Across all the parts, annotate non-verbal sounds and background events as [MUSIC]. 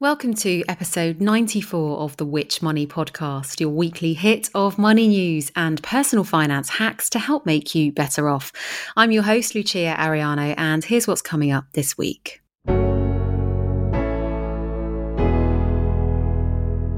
Welcome to episode 94 of the Which Money podcast, your weekly hit of money news and personal finance hacks to help make you better off. I'm your host, Lucia Ariano, and here's what's coming up this week.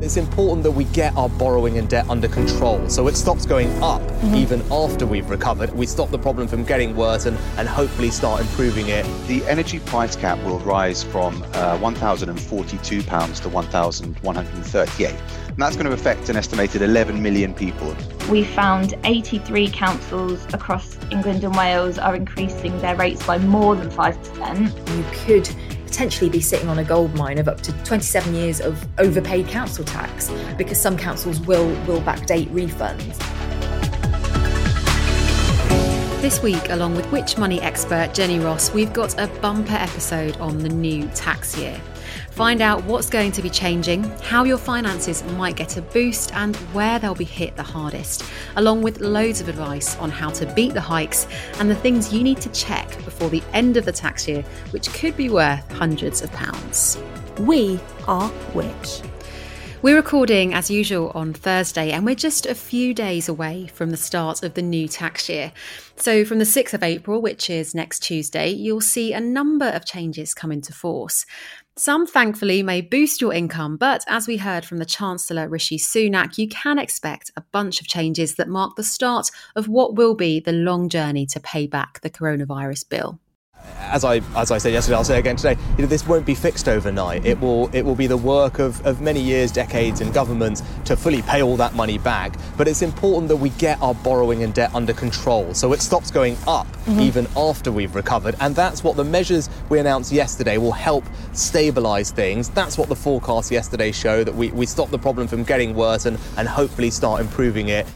It's important that we get our borrowing and debt under control so it stops going up mm-hmm. even after we've recovered. We stop the problem from getting worse and, and hopefully start improving it. The energy price cap will rise from uh, £1,042 to £1,138. And that's going to affect an estimated 11 million people. We found 83 councils across England and Wales are increasing their rates by more than 5%. You could potentially be sitting on a gold mine of up to 27 years of overpaid council tax because some councils will will backdate refunds. This week, along with Which Money expert Jenny Ross, we've got a bumper episode on the new tax year. Find out what's going to be changing, how your finances might get a boost, and where they'll be hit the hardest, along with loads of advice on how to beat the hikes and the things you need to check before the end of the tax year, which could be worth hundreds of pounds. We are Which. We're recording as usual on Thursday, and we're just a few days away from the start of the new tax year. So, from the 6th of April, which is next Tuesday, you'll see a number of changes come into force. Some, thankfully, may boost your income, but as we heard from the Chancellor Rishi Sunak, you can expect a bunch of changes that mark the start of what will be the long journey to pay back the coronavirus bill as I as I said yesterday, I'll say again today. You know, this won't be fixed overnight. It will it will be the work of, of many years, decades, and governments to fully pay all that money back. But it's important that we get our borrowing and debt under control, so it stops going up mm-hmm. even after we've recovered. And that's what the measures we announced yesterday will help stabilise things. That's what the forecast yesterday showed that we, we stop the problem from getting worse and, and hopefully start improving it.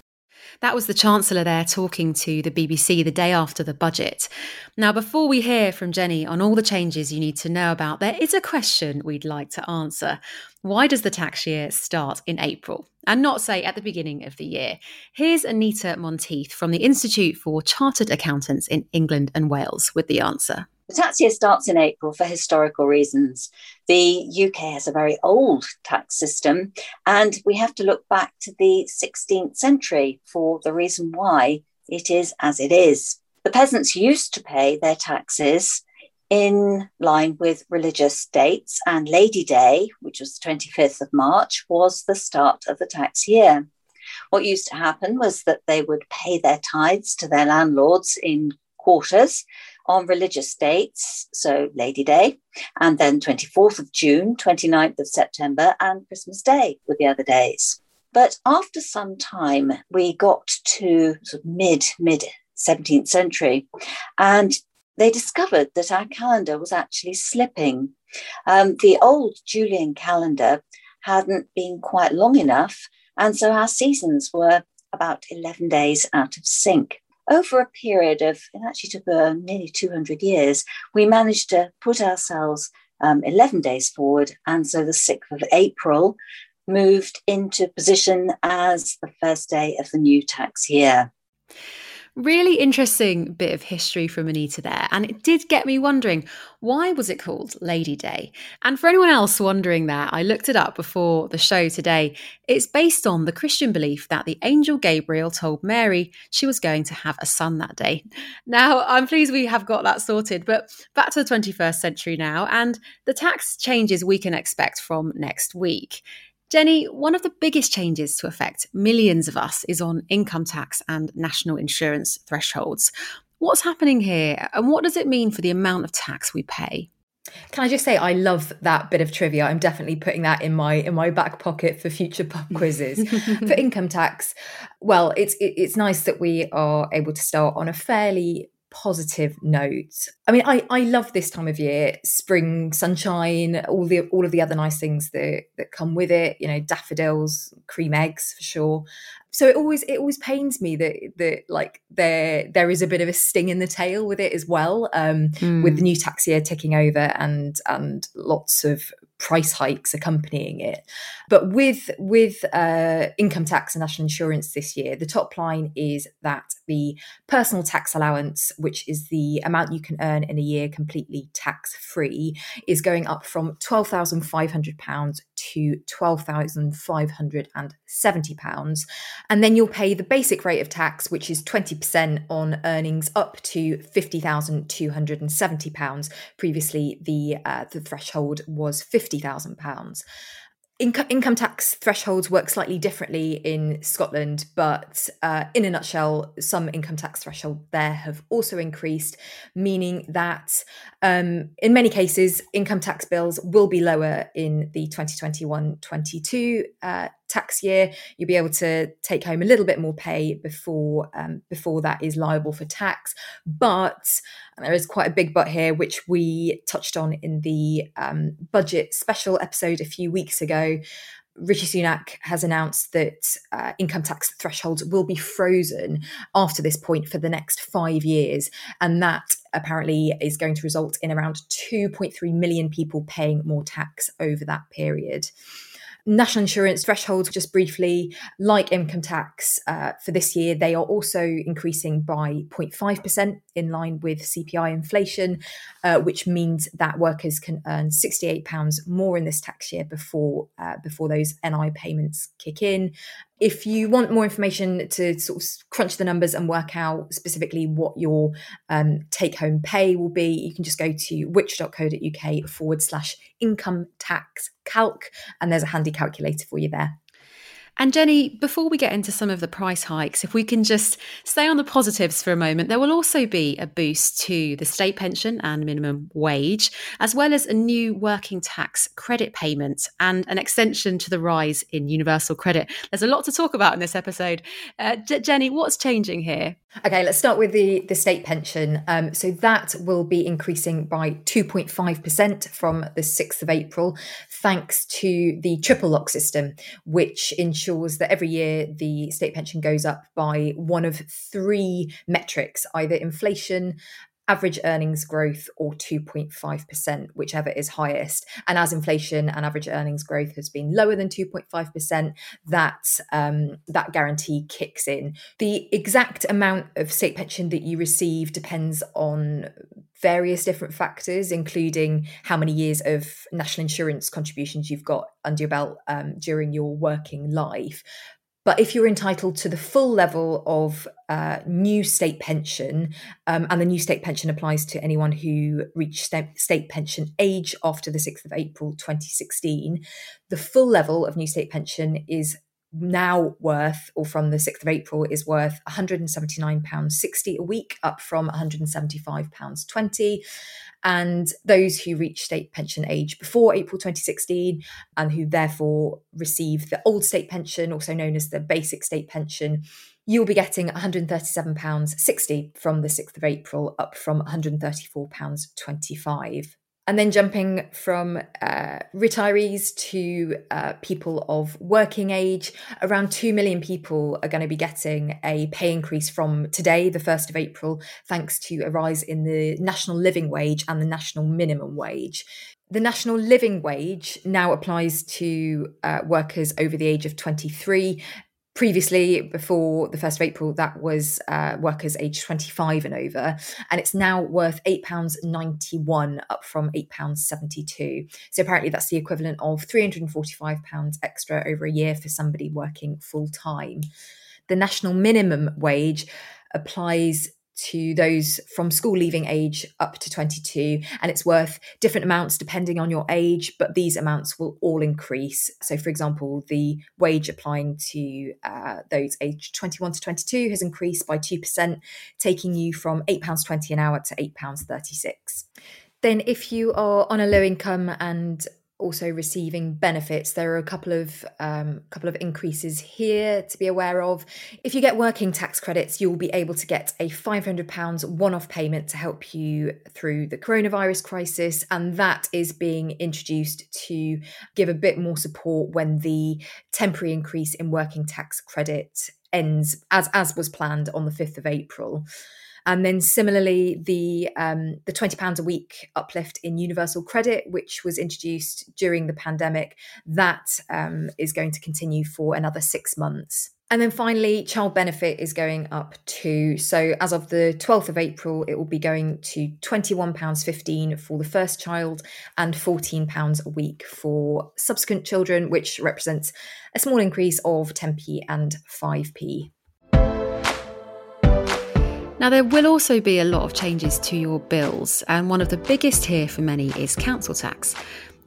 That was the Chancellor there talking to the BBC the day after the budget. Now, before we hear from Jenny on all the changes you need to know about, there is a question we'd like to answer. Why does the tax year start in April and not, say, at the beginning of the year? Here's Anita Monteith from the Institute for Chartered Accountants in England and Wales with the answer. The tax year starts in April for historical reasons. The UK has a very old tax system, and we have to look back to the 16th century for the reason why it is as it is. The peasants used to pay their taxes in line with religious dates, and Lady Day, which was the 25th of March, was the start of the tax year. What used to happen was that they would pay their tithes to their landlords in quarters on religious dates, so Lady Day, and then 24th of June, 29th of September, and Christmas Day were the other days. But after some time, we got to sort of mid mid 17th century, and they discovered that our calendar was actually slipping. Um, the old Julian calendar hadn't been quite long enough, and so our seasons were about 11 days out of sync over a period of, it actually took uh, nearly 200 years, we managed to put ourselves um, 11 days forward. And so the 6th of April moved into position as the first day of the new tax year. Really interesting bit of history from Anita there. And it did get me wondering why was it called Lady Day? And for anyone else wondering that, I looked it up before the show today. It's based on the Christian belief that the angel Gabriel told Mary she was going to have a son that day. Now, I'm pleased we have got that sorted, but back to the 21st century now and the tax changes we can expect from next week. Jenny, one of the biggest changes to affect millions of us is on income tax and national insurance thresholds. What's happening here and what does it mean for the amount of tax we pay? Can I just say I love that bit of trivia. I'm definitely putting that in my in my back pocket for future pub [LAUGHS] quizzes. for income tax, well, it's it, it's nice that we are able to start on a fairly positive note. I mean, I, I love this time of year, spring, sunshine, all the all of the other nice things that that come with it, you know, daffodils, cream eggs for sure. So it always it always pains me that that like there there is a bit of a sting in the tail with it as well, um, mm. with the new tax year ticking over and and lots of price hikes accompanying it. But with with uh, income tax and national insurance this year, the top line is that the personal tax allowance, which is the amount you can earn in a year completely tax free, is going up from twelve thousand five hundred pounds to twelve thousand five hundred and then you'll pay the basic rate of tax, which is twenty percent on earnings up to fifty thousand two hundred and seventy pounds. Previously, the uh, the threshold was £50,000. Inco- income tax thresholds work slightly differently in Scotland, but uh, in a nutshell, some income tax thresholds there have also increased, meaning that um, in many cases, income tax bills will be lower in the 2021 22 uh, tax year. You'll be able to take home a little bit more pay before um, before that is liable for tax, but there is quite a big but here, which we touched on in the um, budget special episode a few weeks ago. Rishi Sunak has announced that uh, income tax thresholds will be frozen after this point for the next five years. And that apparently is going to result in around 2.3 million people paying more tax over that period. National insurance thresholds, just briefly, like income tax uh, for this year, they are also increasing by 0.5% in line with CPI inflation, uh, which means that workers can earn £68 more in this tax year before uh, before those NI payments kick in. If you want more information to sort of crunch the numbers and work out specifically what your um, take home pay will be, you can just go to which.co.uk forward slash income tax calc, and there's a handy calculator for you there. And Jenny, before we get into some of the price hikes, if we can just stay on the positives for a moment, there will also be a boost to the state pension and minimum wage, as well as a new working tax credit payment and an extension to the rise in universal credit. There's a lot to talk about in this episode. Uh, Jenny, what's changing here? Okay, let's start with the, the state pension. Um, so that will be increasing by 2.5% from the 6th of April, thanks to the triple lock system, which ensures that every year the state pension goes up by one of three metrics either inflation, average earnings growth or 2.5%, whichever is highest. And as inflation and average earnings growth has been lower than 2.5%, that, um, that guarantee kicks in. The exact amount of state pension that you receive depends on various different factors, including how many years of national insurance contributions you've got under your belt um, during your working life. But if you're entitled to the full level of uh, new state pension, um, and the new state pension applies to anyone who reached state pension age after the 6th of April 2016, the full level of new state pension is now worth, or from the 6th of April, is worth £179.60 a week, up from £175.20 and those who reach state pension age before April 2016 and who therefore receive the old state pension, also known as the basic state pension, you'll be getting £137.60 from the 6th of April, up from £134.25. And then jumping from uh, retirees to uh, people of working age, around 2 million people are going to be getting a pay increase from today, the 1st of April, thanks to a rise in the national living wage and the national minimum wage. The national living wage now applies to uh, workers over the age of 23 previously before the 1st of april that was uh, workers aged 25 and over and it's now worth £8.91 up from £8.72 so apparently that's the equivalent of £345 extra over a year for somebody working full time the national minimum wage applies to those from school leaving age up to 22 and it's worth different amounts depending on your age but these amounts will all increase. So for example the wage applying to uh, those aged 21 to 22 has increased by 2% taking you from £8.20 an hour to £8.36 Then, if you are on a low income and also receiving benefits. There are a couple of um, couple of increases here to be aware of. If you get working tax credits, you will be able to get a five hundred pounds one-off payment to help you through the coronavirus crisis, and that is being introduced to give a bit more support when the temporary increase in working tax credit ends, as as was planned on the fifth of April. And then similarly, the um, the twenty pounds a week uplift in universal credit, which was introduced during the pandemic, that um, is going to continue for another six months. And then finally, child benefit is going up too. So as of the 12th of April, it will be going to £21.15 for the first child and £14 a week for subsequent children, which represents a small increase of 10p and 5p. Now, there will also be a lot of changes to your bills, and one of the biggest here for many is council tax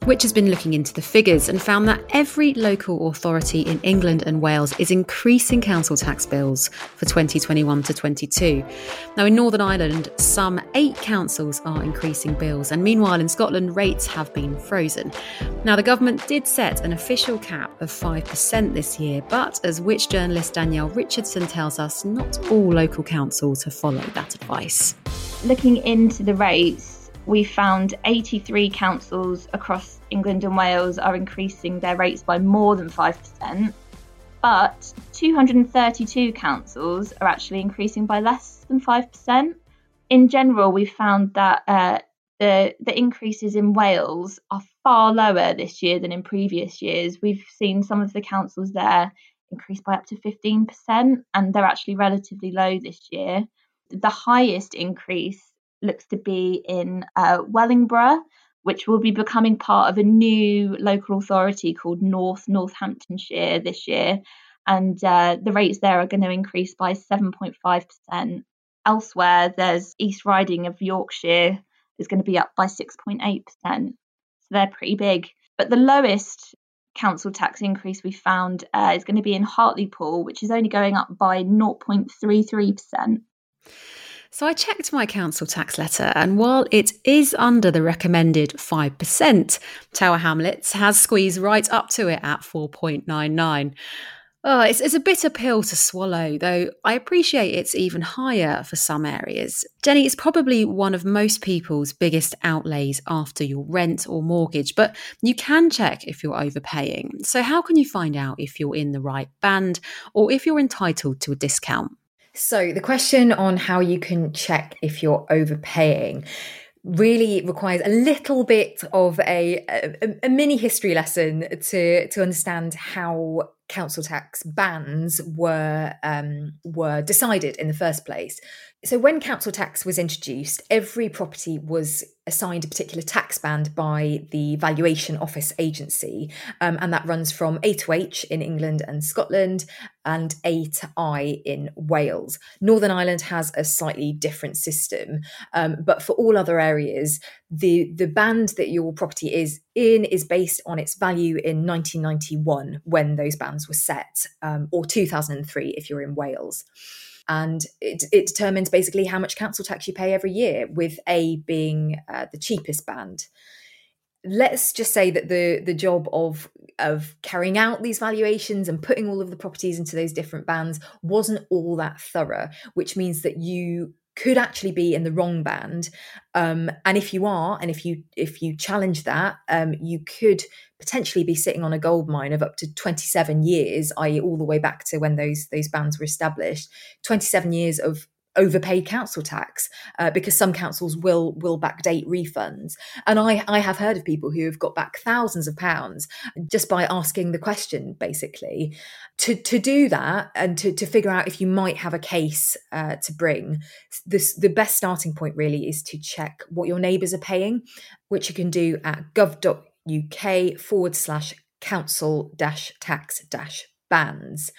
which has been looking into the figures and found that every local authority in England and Wales is increasing council tax bills for 2021 to 22. Now, in Northern Ireland, some eight councils are increasing bills, and meanwhile, in Scotland, rates have been frozen. Now, the government did set an official cap of 5% this year, but as Which journalist Danielle Richardson tells us, not all local councils have followed that advice. Looking into the rates, we found 83 councils across England and Wales are increasing their rates by more than 5%, but 232 councils are actually increasing by less than 5%. In general, we found that uh, the, the increases in Wales are far lower this year than in previous years. We've seen some of the councils there increase by up to 15%, and they're actually relatively low this year. The highest increase looks to be in uh, Wellingborough, which will be becoming part of a new local authority called North Northamptonshire this year. And uh, the rates there are going to increase by 7.5%. Elsewhere, there's East Riding of Yorkshire is going to be up by 6.8%. So they're pretty big. But the lowest council tax increase we found uh, is going to be in Hartlepool, which is only going up by 0.33%. So I checked my council tax letter, and while it is under the recommended 5%, Tower Hamlets has squeezed right up to it at 4.99. Oh, it's, it's a bitter pill to swallow, though I appreciate it's even higher for some areas. Jenny, it's probably one of most people's biggest outlays after your rent or mortgage, but you can check if you're overpaying. So, how can you find out if you're in the right band or if you're entitled to a discount? So, the question on how you can check if you're overpaying really requires a little bit of a, a, a, mini history lesson to to understand how council tax bands were um, were decided in the first place. So when council tax was introduced, every property was assigned a particular tax band by the Valuation Office Agency, um, and that runs from A to H in England and Scotland, and A to I in Wales. Northern Ireland has a slightly different system, um, but for all other areas, the the band that your property is in is based on its value in 1991 when those bands were set, um, or 2003 if you're in Wales and it, it, determines basically how much council tax you pay every year, with A being uh, the cheapest band. Let's just say that the the job of of carrying out these valuations and putting all of the properties into those different bands wasn't all that thorough, which means that you could actually be in the wrong band um, and if you are and if you if you challenge that um, you could potentially be sitting on a gold mine of up to 27 years i.e all the way back to when those those bands were established 27 years of overpaid council tax uh, because some councils will will backdate refunds. And i i have heard of people who have got back thousands of pounds just by asking the question basically. To to do that and to to figure out if you might have a case uh, to bring this the best starting point really is to check what your neighbours are paying which you can do at gov.uk forward slash council dash tax dash bands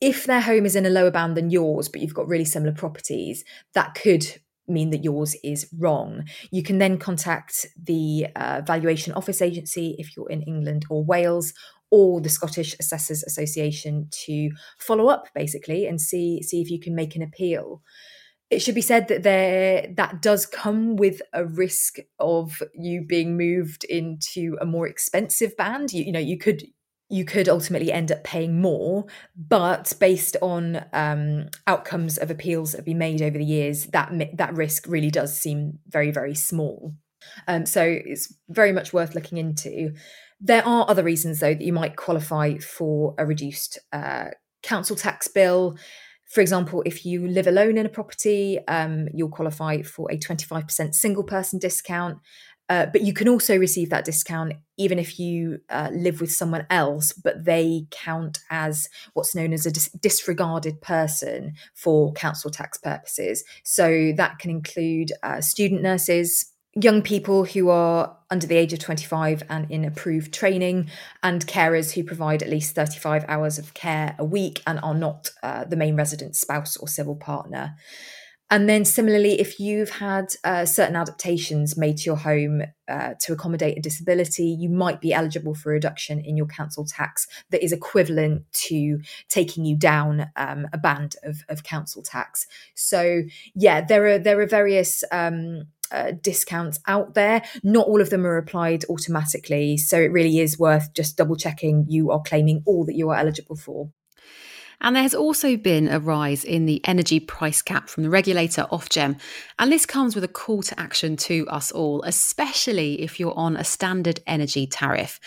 if their home is in a lower band than yours, but you've got really similar properties, that could mean that yours is wrong. You can then contact the uh, Valuation Office Agency if you're in England or Wales, or the Scottish Assessors Association to follow up basically and see see if you can make an appeal. It should be said that there that does come with a risk of you being moved into a more expensive band. You, you know, you could you could ultimately end up paying more, but based on um, outcomes of appeals that have been made over the years, that that risk really does seem very very small. Um, so it's very much worth looking into. There are other reasons though that you might qualify for a reduced uh, council tax bill. For example, if you live alone in a property, um, you'll qualify for a 25% single person discount. Uh, but you can also receive that discount even if you uh, live with someone else, but they count as what's known as a dis- disregarded person for council tax purposes. So that can include uh, student nurses, young people who are under the age of 25 and in approved training, and carers who provide at least 35 hours of care a week and are not uh, the main resident spouse or civil partner. And then, similarly, if you've had uh, certain adaptations made to your home uh, to accommodate a disability, you might be eligible for a reduction in your council tax that is equivalent to taking you down um, a band of, of, council tax. So, yeah, there are there are various. Um, uh, discounts out there. Not all of them are applied automatically. So it really is worth just double checking you are claiming all that you are eligible for. And there has also been a rise in the energy price cap from the regulator Ofgem. And this comes with a call to action to us all, especially if you're on a standard energy tariff.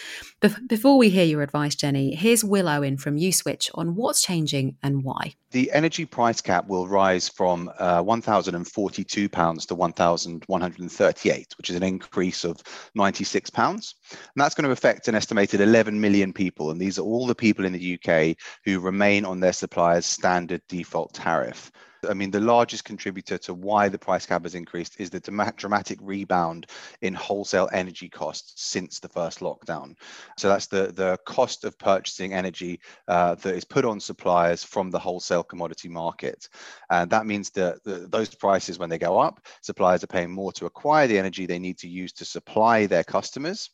before we hear your advice, Jenny, here's Will Owen from Uswitch on what's changing and why. The energy price cap will rise from uh, £1,042 to £1,138, which is an increase of £96. And that's going to affect an estimated 11 million people. And these are all the people in the UK who remain on their supplier's standard default tariff. I mean, the largest contributor to why the price cap has increased is the dramatic rebound in wholesale energy costs since the first lockdown. So that's the, the cost of purchasing energy uh, that is put on suppliers from the wholesale commodity market. And that means that the, those prices, when they go up, suppliers are paying more to acquire the energy they need to use to supply their customers.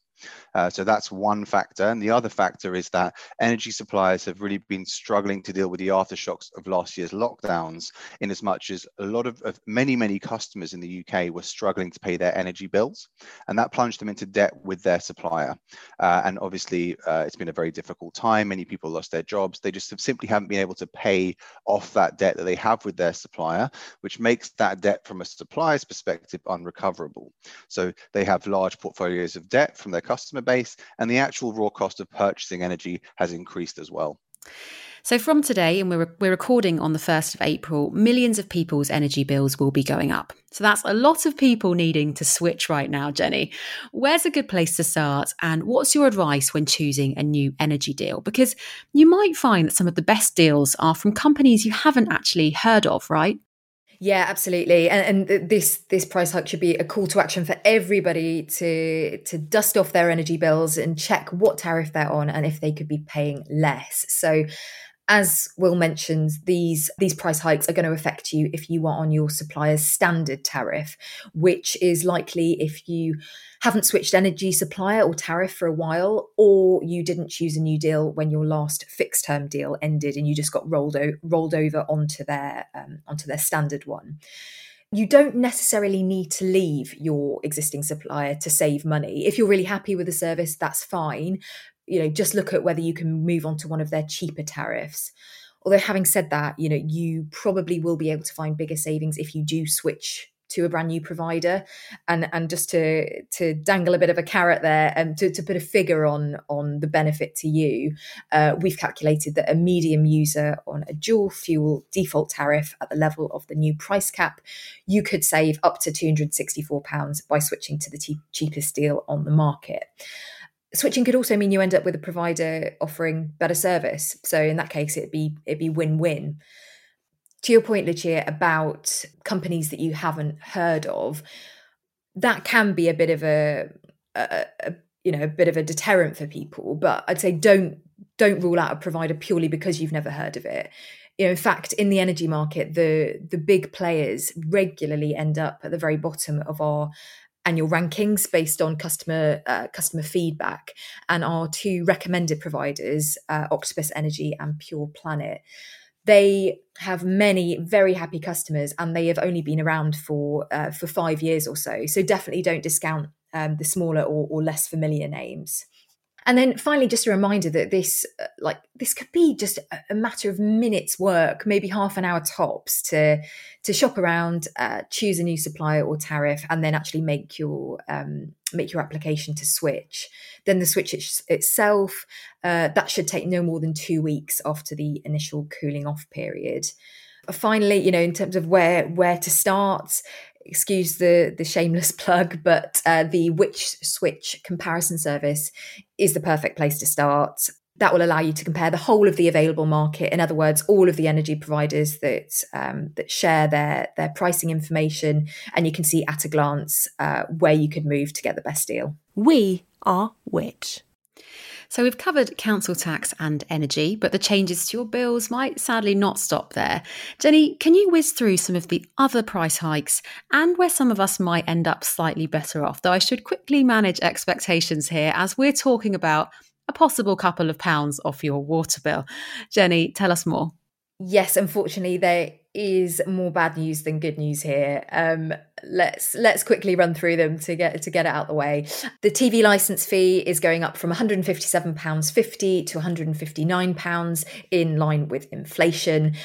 Uh, so that's one factor. And the other factor is that energy suppliers have really been struggling to deal with the aftershocks of last year's lockdowns, in as much as a lot of, of many, many customers in the UK were struggling to pay their energy bills. And that plunged them into debt with their supplier. Uh, and obviously, uh, it's been a very difficult time. Many people lost their jobs. They just have simply haven't been able to pay off that debt that they have with their supplier, which makes that debt from a supplier's perspective unrecoverable. So they have large portfolios of debt from their customer base, and the actual raw cost of purchasing energy has increased as well. So, from today, and we're, we're recording on the 1st of April, millions of people's energy bills will be going up. So, that's a lot of people needing to switch right now, Jenny. Where's a good place to start? And what's your advice when choosing a new energy deal? Because you might find that some of the best deals are from companies you haven't actually heard of, right? Yeah, absolutely. And, and, this this price hike should be a call to action for everybody to to dust off their energy bills and check what tariff they're on and if they could be paying less. So as Will mentioned, these these price hikes are going to affect you if you are on your supplier's standard tariff, which is likely if you haven't switched energy supplier or tariff for a while, or you didn't choose a new deal when your last fixed term deal ended and you just got rolled o- rolled over onto their um, onto their standard one. You don't necessarily need to leave your existing supplier to save money. If you're really happy with the service, that's fine you know just look at whether you can move on to one of their cheaper tariffs. Although having said that you know you probably will be able to find bigger savings if you do switch to a brand new provider. And and just to to dangle a bit of a carrot there and to, to put a figure on on the benefit to you uh, we've calculated that a medium user on a dual fuel default tariff at the level of the new price cap you could save up to 264 pounds by switching to the cheapest deal on the market switching could also mean you end up with a provider offering better service. So in that case, it'd be it'd be win-win. To your point, Lucia, about companies that you haven't heard of, that can be a bit of a, a, a you know a bit of a deterrent for people. But I'd say don't don't rule out a provider purely because you've never heard of it. You know, in fact, in the energy market, the the big players regularly end up at the very bottom of our annual rankings based on customer uh, customer feedback, and our two recommended providers, uh, Octopus Energy and Pure Planet. They have many very happy customers, and they have only been around for uh, for five years or so. So definitely don't discount um, the smaller or, or less familiar names. And then finally, just a reminder that this, uh, like, this could be just a, matter of minutes' work, maybe half an hour tops, to to shop around, uh, choose a new supplier or tariff, and then actually make your um, make your application to switch. Then the switch it, itself uh, that should take no more than two weeks after the initial cooling off period finally you know in terms of where where to start excuse the the shameless [LAUGHS] plug, but uh, the Which Switch comparison service is the perfect place to start. That will allow you to compare the whole of the available market. In other words, all of the energy providers that um, that share their their pricing information, and you can see at a glance uh, where you could move to get the best deal. We are Which. So we've covered council tax and energy, but the changes to your bills might sadly not stop there. Jenny, can you whiz through some of the other price hikes and where some of us might end up slightly better off? Though I should quickly manage expectations here as we're talking about a possible couple of pounds off your water bill. Jenny, tell us more. Yes, unfortunately, there is more bad news than good news here. Um, let's let's quickly run through them to get to get it out of the way. The TV license fee is going up from 157 pounds 50 to 159 pounds in line with inflation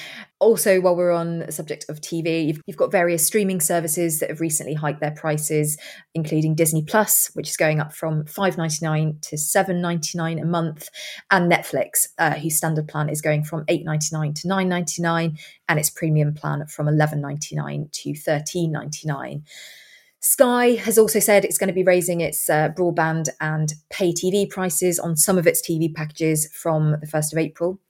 also, while we're on the subject of TV, you've, you've, got various streaming services that have recently hiked their prices, including Disney Plus, which is going up from five ninety nine to seven ninety nine a month, and Netflix, uh, whose standard plan is going from eight ninety nine to nine ninety nine, and its premium plan from eleven ninety nine to thirteen ninety nine. Sky has also said it's going to be raising its uh, broadband and pay TV prices on some of its TV packages from the 1st of April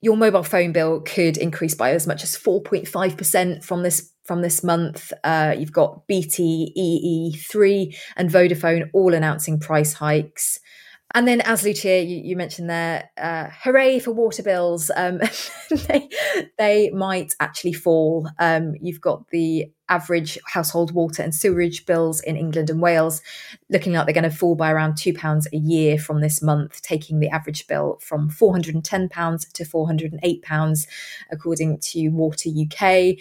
your mobile phone bill could increase by as much as 4.5% from this from this month. Uh, you've got BT, EE3, and Vodafone all announcing price hikes. And then, as Lucia, you, you mentioned there, uh, hooray for water bills. Um, [LAUGHS] they, they might actually fall. Um, you've got the average household water and sewerage bills in England and Wales looking like they're going to fall by around £2 a year from this month, taking the average bill from £410 to £408, according to Water UK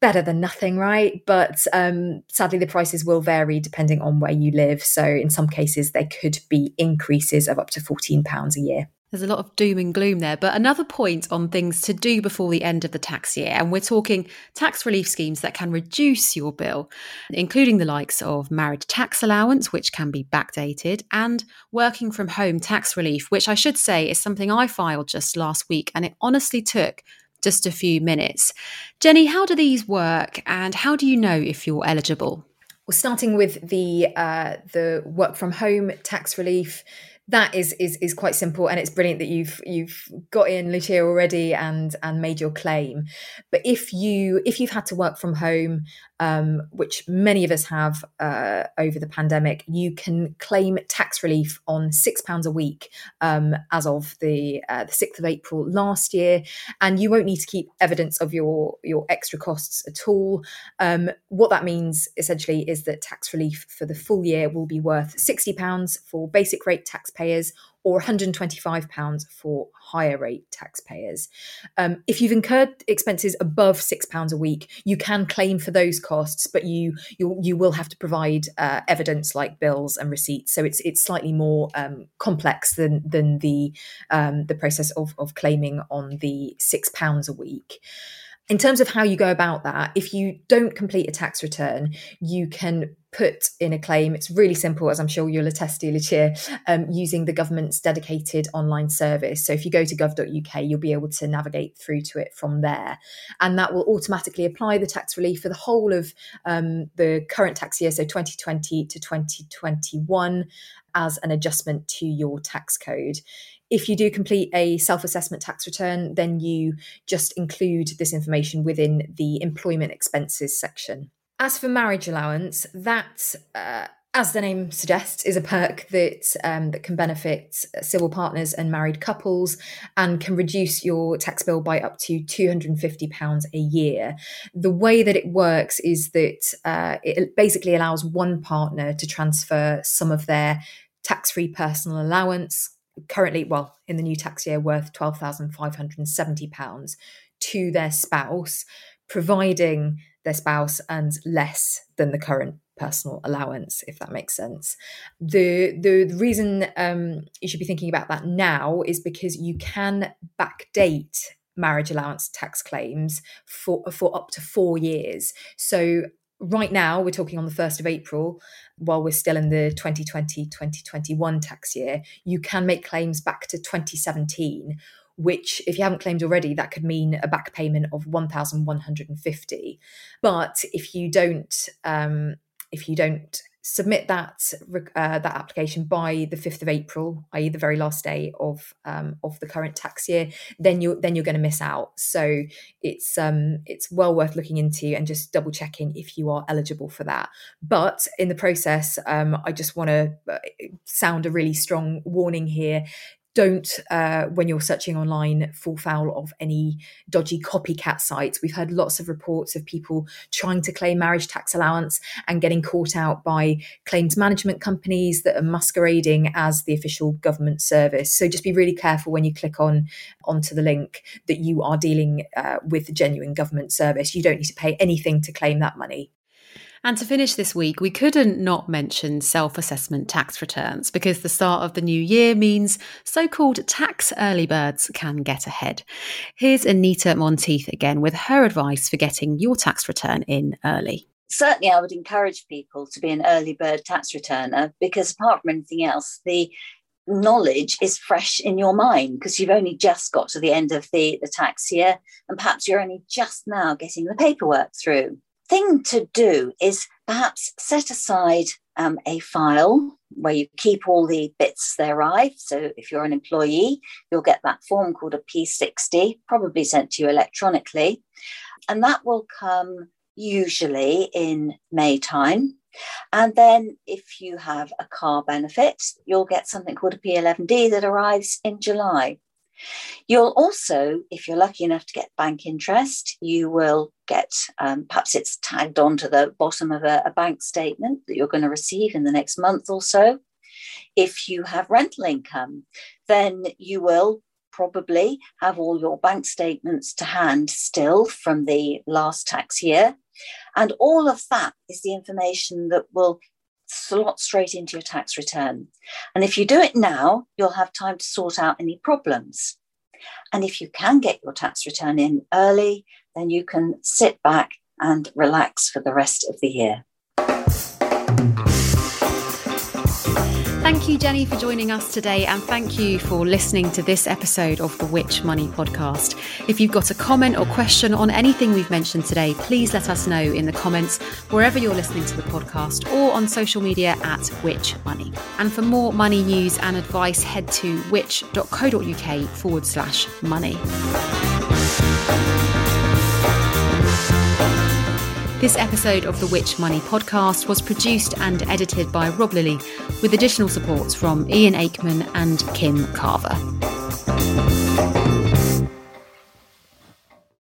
better than nothing, right? But um, sadly, the prices will vary depending on where you live. So, in some cases, there could be increases of up to £14 a year. There's a lot of doom and gloom there, but another point on things to do before the end of the tax year. And we're talking tax relief schemes that can reduce your bill, including the likes of marriage tax allowance, which can be backdated, and working from home tax relief, which I should say is something I filed just last week. And it honestly took just a few minutes. Jenny, how do these work and how do you know if you're eligible? Well, starting with the uh, the work from home tax relief, that is is is quite simple and it's brilliant that you've you've got in Lucia already and and made your claim but if you if you've had to work from home um, which many of us have uh, over the pandemic you can claim tax relief on six pounds a week um, as of the uh, the 6th of April last year. And you won't need to keep evidence of your your extra costs at all. Um, what that means essentially is that tax relief for the full year will be worth 60 pounds for basic rate taxpayers or £125 for higher rate taxpayers. Um, if you've incurred expenses above £6 a week, you can claim for those costs, but you you, you will have to provide uh, evidence like bills and receipts. So it's it's slightly more um, complex than than the um, the process of, of claiming on the £6 a week. In terms of how you go about that, if you don't complete a tax return, you can put in a claim. It's really simple, as I'm sure you'll attest to, Lucia, um, using the government's dedicated online service. So if you go to gov.uk, you'll be able to navigate through to it from there. And that will automatically apply the tax relief for the whole of um, the current tax year, so 2020 to 2021, as an adjustment to your tax code if you do complete a self assessment tax return, then you just include this information within the employment expenses section. As for marriage allowance, that, uh, as the name suggests, is a perk that um, that can benefit civil partners and married couples, and can reduce your tax bill by up to two hundred and fifty pounds a year. The way that it works is that uh, it basically allows one partner to transfer some of their tax-free personal allowance currently, well, in the new tax year, worth £12,570 to their spouse, providing their spouse earns less than the current personal allowance, if that makes sense. The the, the reason um, you should be thinking about that now is because you can backdate marriage allowance tax claims for for up to four years. So right now we're talking on the 1st of April while we're still in the 2020-2021 tax year you can make claims back to 2017 which if you haven't claimed already that could mean a back payment of 1150 but if you don't um, if you don't submit that uh, that application by the 5th of April, i.e. the very last day of um, of the current tax year, then you're then you're going to miss out. So it's um it's well worth looking into and just double checking if you are eligible for that. But in the process, um, I just want to uh, sound a really strong warning here don't uh, when you're searching online fall foul of any dodgy copycat sites. We've heard lots of reports of people trying to claim marriage tax allowance and getting caught out by claims management companies that are masquerading as the official government service. So just be really careful when you click on onto the link that you are dealing uh, with the genuine government service. You don't need to pay anything to claim that money and to finish this week, we couldn't not mention self assessment tax returns because the start of the new year means so called tax early birds can get ahead. Here's Anita Monteith again with her advice for getting your tax return in early. Certainly, I would encourage people to be an early bird tax returner because, apart from anything else, the knowledge is fresh in your mind because you've only just got to the end of the, the tax year and perhaps you're only just now getting the paperwork through thing to do is perhaps set aside um, a file where you keep all the bits arrive. So if you're an employee, you'll get that form called a P60, probably sent to you electronically. And that will come usually in May time. And then if you have a car benefit, you'll get something called a P11D that arrives in July. You'll also, if you're lucky enough to get bank interest, you will get um, perhaps it's tagged onto the bottom of a, a bank statement that you're going to receive in the next month or so. If you have rental income, then you will probably have all your bank statements to hand still from the last tax year. And all of that is the information that will slot straight into your tax return. And if you do it now, you'll have time to sort out any problems. And if you can get your tax return in early, then you can sit back and relax for the rest of the year. Thank you, Jenny, for joining us today, and thank you for listening to this episode of the Which Money podcast. If you've got a comment or question on anything we've mentioned today, please let us know in the comments wherever you're listening to the podcast or on social media at Which Money. And for more money news and advice, head to which.co.uk forward slash money. This episode of the Which Money podcast was produced and edited by Rob Lilly, with additional supports from Ian Aikman and Kim Carver.